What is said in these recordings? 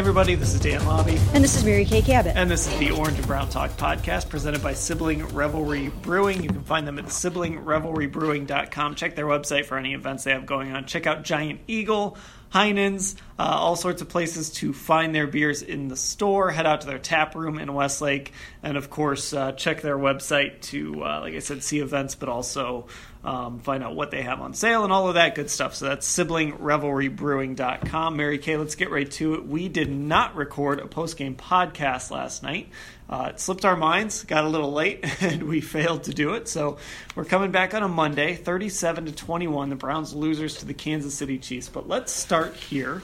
everybody, this is Dan Labbe. And this is Mary Kay Cabot. And this is the Orange and Brown Talk podcast presented by Sibling Revelry Brewing. You can find them at siblingrevelrybrewing.com. Check their website for any events they have going on. Check out Giant Eagle, Heinen's, uh, all sorts of places to find their beers in the store. Head out to their tap room in Westlake. And of course, uh, check their website to, uh, like I said, see events, but also um, find out what they have on sale and all of that good stuff. So that's siblingrevelrybrewing.com. Mary Kay, let's get right to it. We did not record a post game podcast last night. Uh, it slipped our minds, got a little late, and we failed to do it. So we're coming back on a Monday, 37 to 21. The Browns losers to the Kansas City Chiefs. But let's start here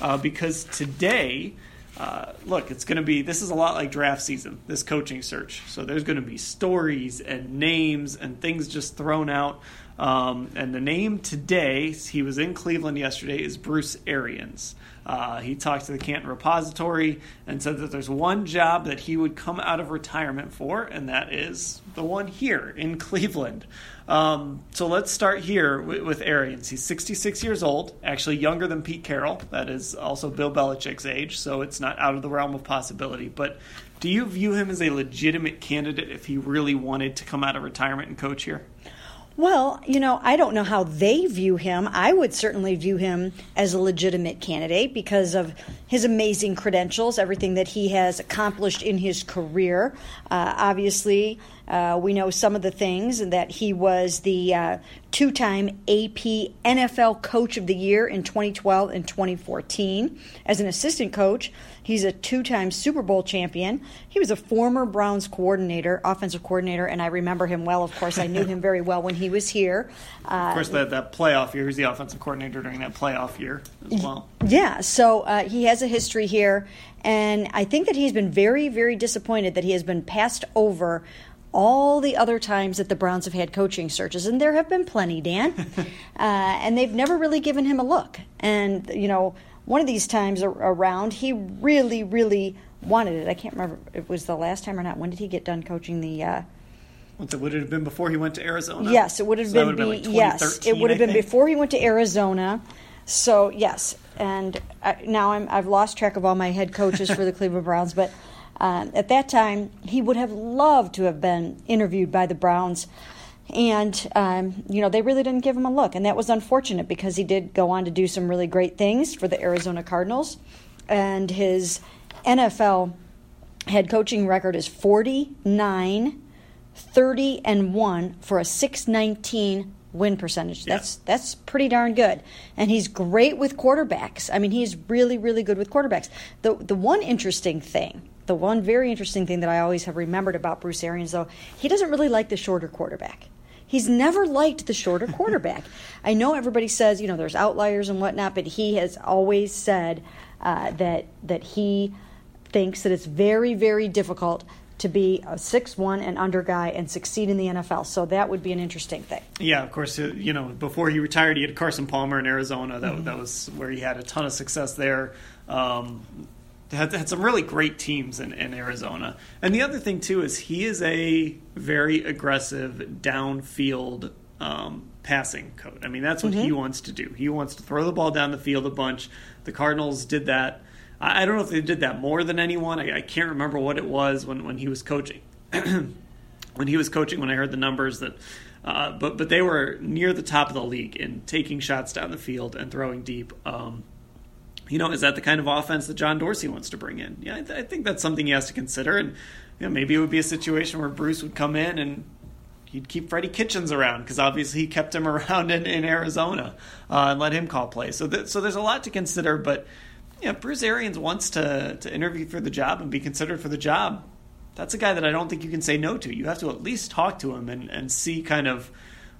uh, because today uh, look, it's going to be this is a lot like draft season, this coaching search. So there's going to be stories and names and things just thrown out. Um, and the name today, he was in Cleveland yesterday, is Bruce Arians. Uh, he talked to the Canton Repository and said that there's one job that he would come out of retirement for, and that is the one here in Cleveland. Um, so let's start here with, with, Arians. He's 66 years old, actually younger than Pete Carroll. That is also Bill Belichick's age, so it's not out of the realm of possibility. But do you view him as a legitimate candidate if he really wanted to come out of retirement and coach here? Well, you know, I don't know how they view him. I would certainly view him as a legitimate candidate because of his amazing credentials, everything that he has accomplished in his career. Uh, obviously, uh, we know some of the things that he was the uh, two time AP NFL Coach of the Year in 2012 and 2014. As an assistant coach, he's a two time Super Bowl champion. He was a former Browns coordinator, offensive coordinator, and I remember him well. Of course, I knew him very well when he was here. Uh, of course, that, that playoff year, he was the offensive coordinator during that playoff year as well. Yeah, so uh, he has a history here. And I think that he's been very, very disappointed that he has been passed over all the other times that the Browns have had coaching searches, and there have been plenty, Dan, uh, and they've never really given him a look. And you know, one of these times around, he really, really wanted it. I can't remember if it was the last time or not. When did he get done coaching the? Uh, would it have been before he went to Arizona? Yes, it would have so been. Be, been like yes, it would have been before he went to Arizona. So yes, and I, now I'm, I've lost track of all my head coaches for the Cleveland Browns, but uh, at that time, he would have loved to have been interviewed by the Browns. And, um, you know, they really didn't give him a look. And that was unfortunate because he did go on to do some really great things for the Arizona Cardinals. And his NFL head coaching record is 49, 30, and 1 for a 619 win percentage. That's that's pretty darn good. And he's great with quarterbacks. I mean, he's really really good with quarterbacks. The the one interesting thing the one very interesting thing that I always have remembered about Bruce Arians, though, he doesn't really like the shorter quarterback. He's never liked the shorter quarterback. I know everybody says, you know, there's outliers and whatnot, but he has always said uh, that that he thinks that it's very, very difficult to be a six one and under guy and succeed in the NFL. So that would be an interesting thing. Yeah, of course. Uh, you know, before he retired, he had Carson Palmer in Arizona. That mm-hmm. that was where he had a ton of success there. Um, had, had some really great teams in, in Arizona. And the other thing too is he is a very aggressive downfield um, passing coach. I mean, that's what mm-hmm. he wants to do. He wants to throw the ball down the field a bunch. The Cardinals did that. I, I don't know if they did that more than anyone. I, I can't remember what it was when, when he was coaching. when he was coaching, when I heard the numbers that, uh, but but they were near the top of the league in taking shots down the field and throwing deep. Um, you know, is that the kind of offense that John Dorsey wants to bring in? Yeah, I, th- I think that's something he has to consider. And you know, maybe it would be a situation where Bruce would come in and he'd keep Freddie Kitchens around because obviously he kept him around in, in Arizona uh, and let him call plays. So, th- so there's a lot to consider. But yeah, Bruce Arians wants to to interview for the job and be considered for the job. That's a guy that I don't think you can say no to. You have to at least talk to him and, and see kind of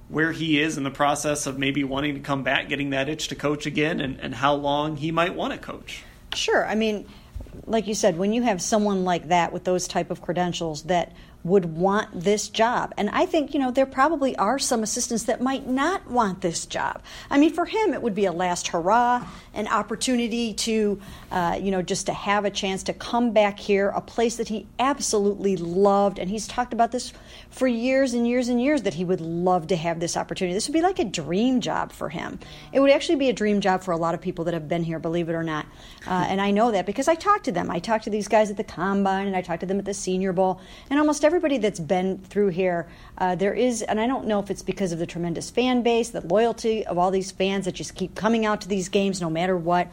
where he is in the process of maybe wanting to come back, getting that itch to coach again, and, and how long he might want to coach. Sure. I mean, like you said, when you have someone like that with those type of credentials that would want this job. And I think, you know, there probably are some assistants that might not want this job. I mean, for him, it would be a last hurrah, an opportunity to, uh, you know, just to have a chance to come back here, a place that he absolutely loved. And he's talked about this for years and years and years that he would love to have this opportunity. This would be like a dream job for him. It would actually be a dream job for a lot of people that have been here, believe it or not. Uh, and I know that because I talked to them. I talked to these guys at the combine and I talked to them at the Senior Bowl. And almost everybody that's been through here, uh, there is, and I don't know if it's because of the tremendous fan base, the loyalty of all these fans that just keep coming out to these games no matter what.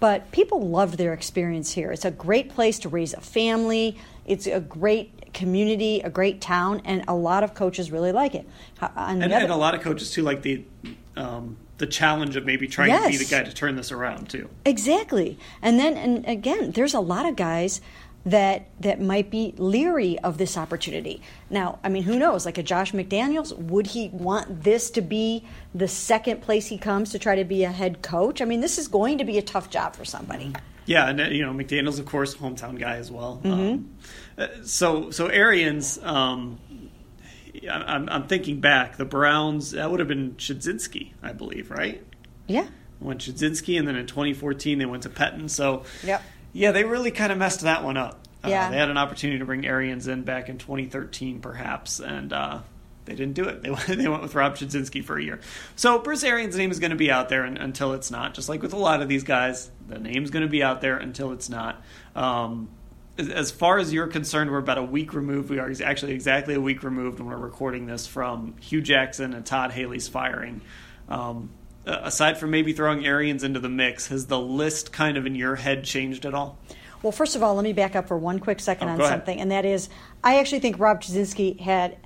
But people loved their experience here. It's a great place to raise a family. It's a great community, a great town, and a lot of coaches really like it. And, other, and, a lot of coaches too like the um, the challenge of maybe trying yes. to be the guy to turn this around too. Exactly. And then and again, there's a lot of guys that that might be leery of this opportunity. Now, I mean, who knows? Like a Josh McDaniels, would he want this to be the second place he comes to try to be a head coach? I mean, this is going to be a tough job for somebody. Yeah, and uh, you know McDaniels, of course, hometown guy as well. Mm-hmm. Um, uh, so so Arians, um, I'm, I'm thinking back. The Browns that would have been Chudzinski, I believe, right? Yeah. Went Chudzinski, and then in 2014 they went to Pettine. So yep. Yeah, they really kind of messed that one up. Uh, yeah. they had an opportunity to bring Arians in back in 2013, perhaps, and uh, they didn't do it. They went, they went with Rob Chudzinski for a year. So Bruce Arians' name is going to be out there until it's not. Just like with a lot of these guys, the name's going to be out there until it's not. Um, as far as you're concerned, we're about a week removed. We are actually exactly a week removed when we're recording this from Hue Jackson and Todd Haley's firing. Um, uh, aside from maybe throwing Arians into the mix, has the list kind of in your head changed at all? Well, first of all, let me back up for one quick second oh, on something, and that is, I actually think Rob Chudzinski had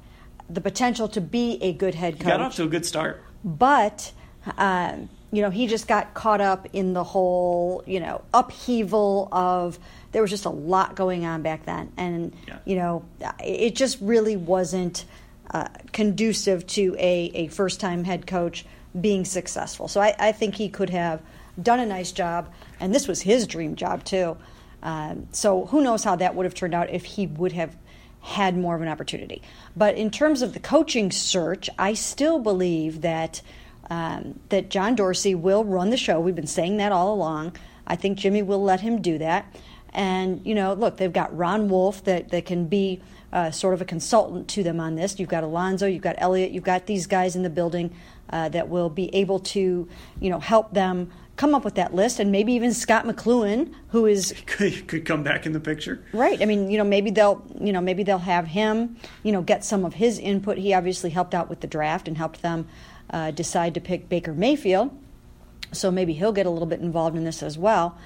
the potential to be a good head coach. He got off to a good start, but. Um, you know, he just got caught up in the whole, you know, upheaval of there was just a lot going on back then. And, yeah. you know, it just really wasn't uh, conducive to a, a first time head coach being successful. So I, I, think he could have done a nice job, and this was his dream job too. Um, so who knows how that would have turned out if he would have had more of an opportunity. But in terms of the coaching search, I still believe that um, that John Dorsey will run the show. We've been saying that all along. I think Jimmy will let him do that. And you know, look, they've got Ron Wolf that that can be uh, sort of a consultant to them on this. You've got Alonzo, you've got Eliot, you've got these guys in the building uh, that will be able to, you know, help them come up with that list, and maybe even Scott McCloughan, who is could, could come back in the picture. Right. I mean, you know, maybe they'll, you know, maybe they'll have him, you know, get some of his input. He obviously helped out with the draft and helped them uh, decide to pick Baker Mayfield, so maybe he'll get a little bit involved in this as well.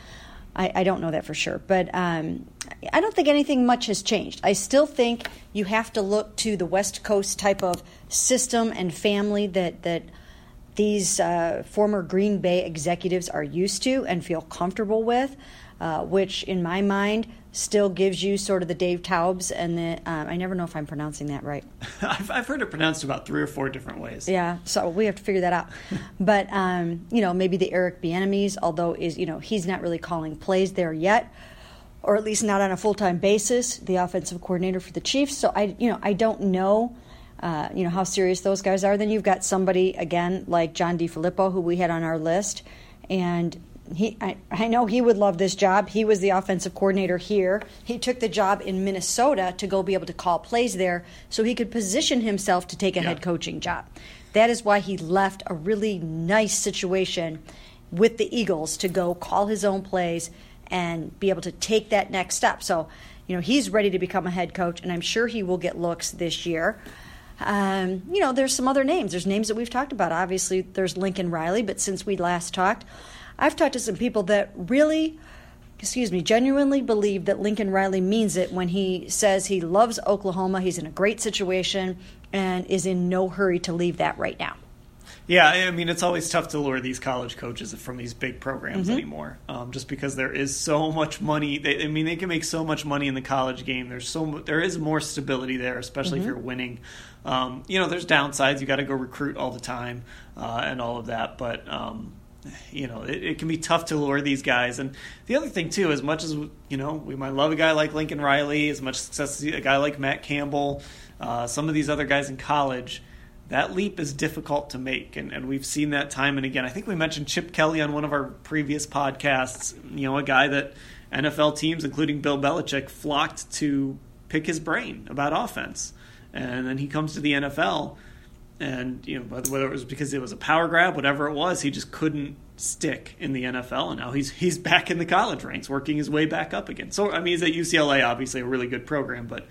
I, I don't know that for sure, but um, I don't think anything much has changed. I still think you have to look to the West Coast type of system and family that that these uh, former Green Bay executives are used to and feel comfortable with, uh, which in my mind still gives you sort of the Dave Toubs and the um, I never know if I'm pronouncing that right. I've, I've, heard it pronounced about three or four different ways. Yeah, so we have to figure that out. but um, you know, maybe the Eric Bieniemys, although is you know he's not really calling plays there yet or at least not on a full time basis, the offensive coordinator for the Chiefs. So I, you know, I don't know, uh, you know, how serious those guys are. Then you've got somebody again like John DeFilippo, who we had on our list, and he, I, I know he would love this job. He was the offensive coordinator here. He took the job in Minnesota to go be able to call plays there, so he could position himself to take a yeah. head coaching job. That is why he left a really nice situation with the Eagles to go call his own plays and be able to take that next step. So, you know, he's ready to become a head coach, and I'm sure he will get looks this year. Um, you know, there's some other names. There's names that we've talked about. Obviously, there's Lincoln Riley, but since we last talked, I've talked to some people that really, excuse me, genuinely believe that Lincoln Riley means it when he says he loves Oklahoma, he's in a great situation, and is in no hurry to leave that right now. Yeah, I mean it's always tough to lure these college coaches from these big programs mm-hmm. anymore, um, just because there is so much money. They, I mean, they can make so much money in the college game. There's so there is more stability there, especially mm-hmm. if you're winning. Um, you know, there's downsides. You got to go recruit all the time uh, and all of that, but. Um, you know, it, it, can be tough to lure these guys. And the other thing too, as much as you know, we might love a guy like Lincoln Riley, as much success as a guy like Matt Campbell, uh, some of these other guys in college. That leap is difficult to make, and, and we've seen that time and again. I think we mentioned Chip Kelly on one of our previous podcasts. You know, a guy that NFL teams, including Bill Belichick, flocked to pick his brain about offense, and then he comes to the NFL and you know whether it was because it was a power grab, whatever it was, he just couldn't stick in the NFL, and now he's he's back in the college ranks, working his way back up again. So I mean, he's at UCLA, obviously a really good program, but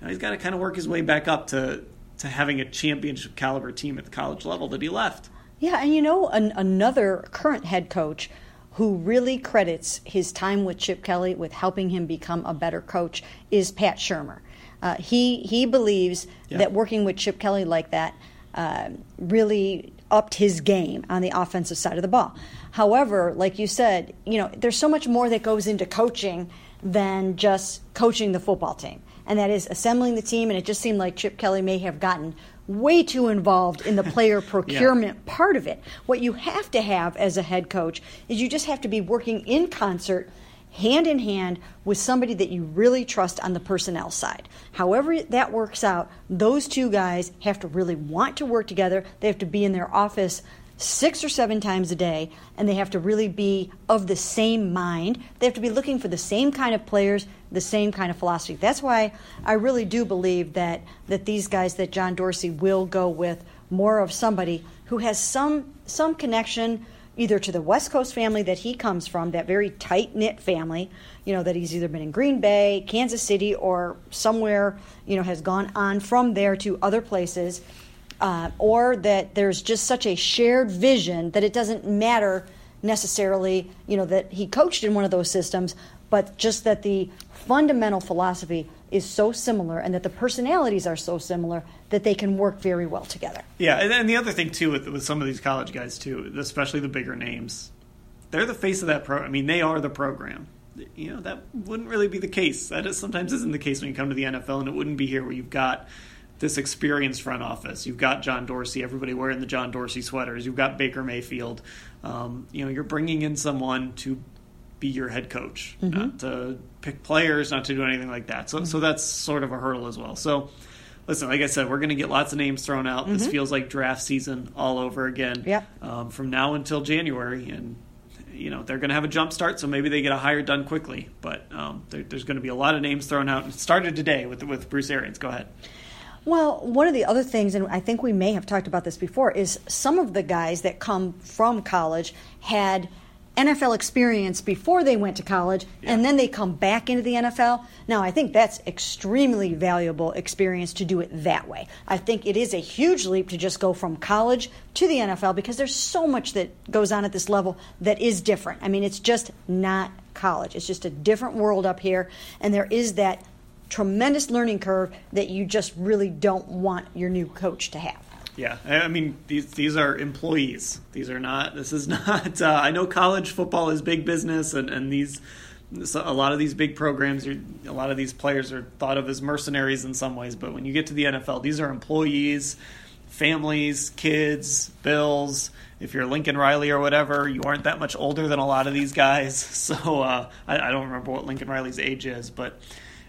now he's got to kind of work his way back up to to having a championship caliber team at the college level that he left. Yeah, and you know an, another current head coach who really credits his time with Chip Kelly with helping him become a better coach is Pat Shurmur. Uh, he he believes yeah. that working with Chip Kelly like that uh, really upped his game on the offensive side of the ball. However, like you said, you know, there's so much more that goes into coaching than just coaching the football team. And that is assembling the team. And it just seemed like Chip Kelly may have gotten way too involved in the player procurement yeah. part of it. What you have to have as a head coach is you just have to be working in concert hand in hand with somebody that you really trust on the personnel side. However, that works out, those two guys have to really want to work together. They have to be in their office six or seven times a day, and they have to really be of the same mind. They have to be looking for the same kind of players, the same kind of philosophy. That's why I really do believe that, that these guys that John Dorsey will go with more of somebody who has some some connection either to the West Coast family that he comes from, that very tight knit family, you know, that he's either been in Green Bay, Kansas City, or somewhere, you know, has gone on from there to other places, uh, or that there's just such a shared vision that it doesn't matter necessarily, you know, that he coached in one of those systems, but just that the fundamental philosophy is so similar and that the personalities are so similar that they can work very well together. Yeah, and, the other thing too with, with some of these college guys too, especially the bigger names, they're the face of that pro. I mean, they are the program. You know that wouldn't really be the case. That is sometimes isn't the case when you come to the NFL, and it wouldn't be here where you've got this experienced front office. You've got John Dorsey, everybody wearing the John Dorsey sweaters. You've got Baker Mayfield. Um, you know, you're bringing in someone to be your head coach, mm-hmm. not to pick players, not to do anything like that. So, mm-hmm. so that's sort of a hurdle as well. So, listen, like I said, we're going to get lots of names thrown out. Mm-hmm. This feels like draft season all over again. Yeah. Um, from now until January, and you know they're going to have a jump start, so maybe they get a hire done quickly. But um, there, there's going to be a lot of names thrown out. It started today with with Bruce Arians. Go ahead. Well, one of the other things, and I think we may have talked about this before, is some of the guys that come from college had NFL experience before they went to college yeah. and then they come back into the NFL. Now, I think that's extremely valuable experience to do it that way. I think it is a huge leap to just go from college to the NFL because there's so much that goes on at this level that is different. I mean, it's just not college, it's just a different world up here, and there is that tremendous learning curve that you just really don't want your new coach to have. Yeah, I mean these these are employees. These are not. This is not. Uh, I know college football is big business, and and these a lot of these big programs, a lot of these players are thought of as mercenaries in some ways. But when you get to the NFL, these are employees, families, kids, bills. If you're Lincoln Riley or whatever, you aren't that much older than a lot of these guys. So uh, I, I, don't remember what Lincoln Riley's age is, but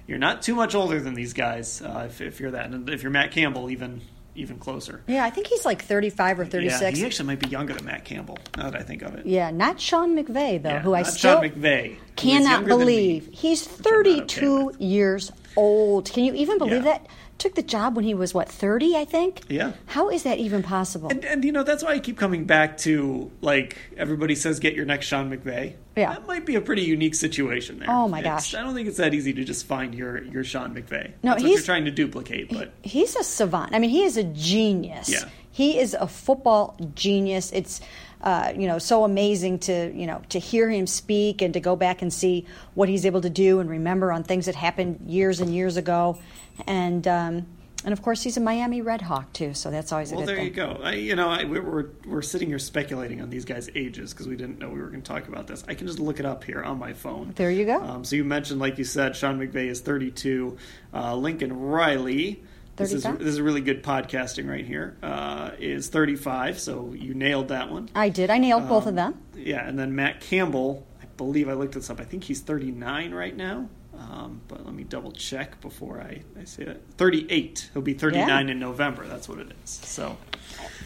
you're not too much older than these guys uh, if, if, you're that. And if you're Matt Campbell, even even closer. Yeah, I think he's like 35 or 36. Yeah, he actually might be younger than Matt Campbell. Now that I think of it. Yeah, not Sean McVay though, yeah, who I still Sean McVay, cannot believe he's 32 okay years old. Can you even believe yeah. that? Took the job when he was what 30 i think? Yeah. How is that even possible? And, and, you know that's why i keep coming back to like everybody says get your next sean mcvay. Yeah. That might be a pretty unique situation there. Oh my it's, gosh. I don't think it's that easy to just find your your sean mcvay. No that's he's trying to duplicate but he's a savant. I mean he is a genius. Yeah. He is a football genius. It's uh, you know, so amazing to you know to hear him speak and to go back and see what he's able to do and remember on things that happened years and years ago and um, and of course he's a Miami Red Hawk too, so that's always a well, good thing. Well, there you go. I, you know, I, we're we're sitting here speculating on these guys' ages because we didn't know we were going to talk about this. I can just look it up here on my phone. There you go. Um, so you mentioned, like you said, Sean McVay is 32. Uh, Lincoln Riley this is, this is really good podcasting right here. Uh, is 35, so you nailed that one. I did. I nailed um, both of um, them. Yeah, and then Matt Campbell, I believe I looked this up. I think he's 39 right now. Um, but let me double check before I, I say that. 38. He'll be 39 yeah. in November. That's what it is. So,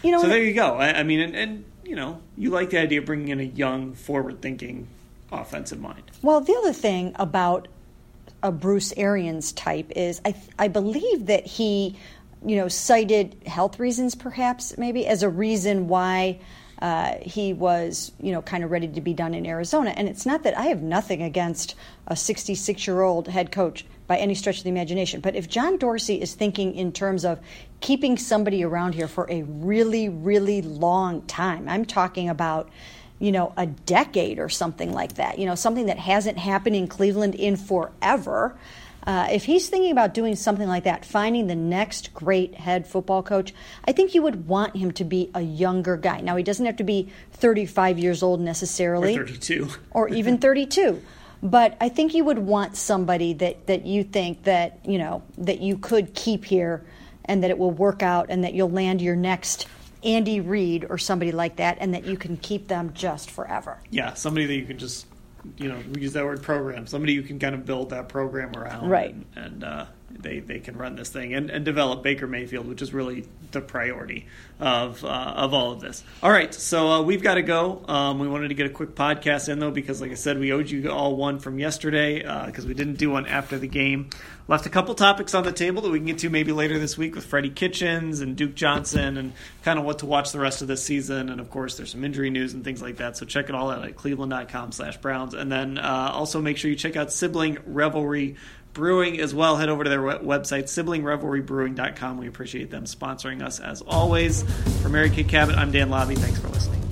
you know, so there you go. I, I mean, and, and, you know, you like the idea of bringing in a young, forward-thinking offensive mind. Well, the other thing about a Bruce Arians type is I, I believe that he, you know, cited health reasons perhaps maybe as a reason why uh, he was, you know, kind of ready to be done in Arizona. And it's not that I have nothing against a 66 year old head coach by any stretch of the imagination. But if John Dorsey is thinking in terms of keeping somebody around here for a really, really long time, I'm talking about you know, a decade or something like that, you know, something that hasn't happened in Cleveland in forever. Uh, if he's thinking about doing something like that, finding the next great head football coach, I think you would want him to be a younger guy. Now, he doesn't have to be 35 years old necessarily, or 32, or even 32. But I think you would want somebody that, that you think that you know that you could keep here, and that it will work out, and that you'll land your next Andy Reid or somebody like that, and that you can keep them just forever. Yeah, somebody that you can just, you know, use that word program. Somebody you can kind of build that program around, right? And, and uh, they they can run this thing and, and develop Baker Mayfield, which is really the priority of uh, of all of this. All right, so uh, we've got to go. Um, we wanted to get a quick podcast in though because, like I said, we owed you all one from yesterday because uh, we didn't do one after the game. Left a couple topics on the table that we can get to maybe later this week with Freddie Kitchens and Duke Johnson and kind of what to watch the rest of this season. And of course, there's some injury news and things like that. So check it all out at Cleveland.com/slash/Browns. and then uh, also make sure you check out Sibling Revelry Brewing as well. Head over to their website, siblingrevelrybrewing.com. We appreciate them sponsoring us as always. For Mary Kay Cabot, I'm Dan Labbe. Thanks for listening.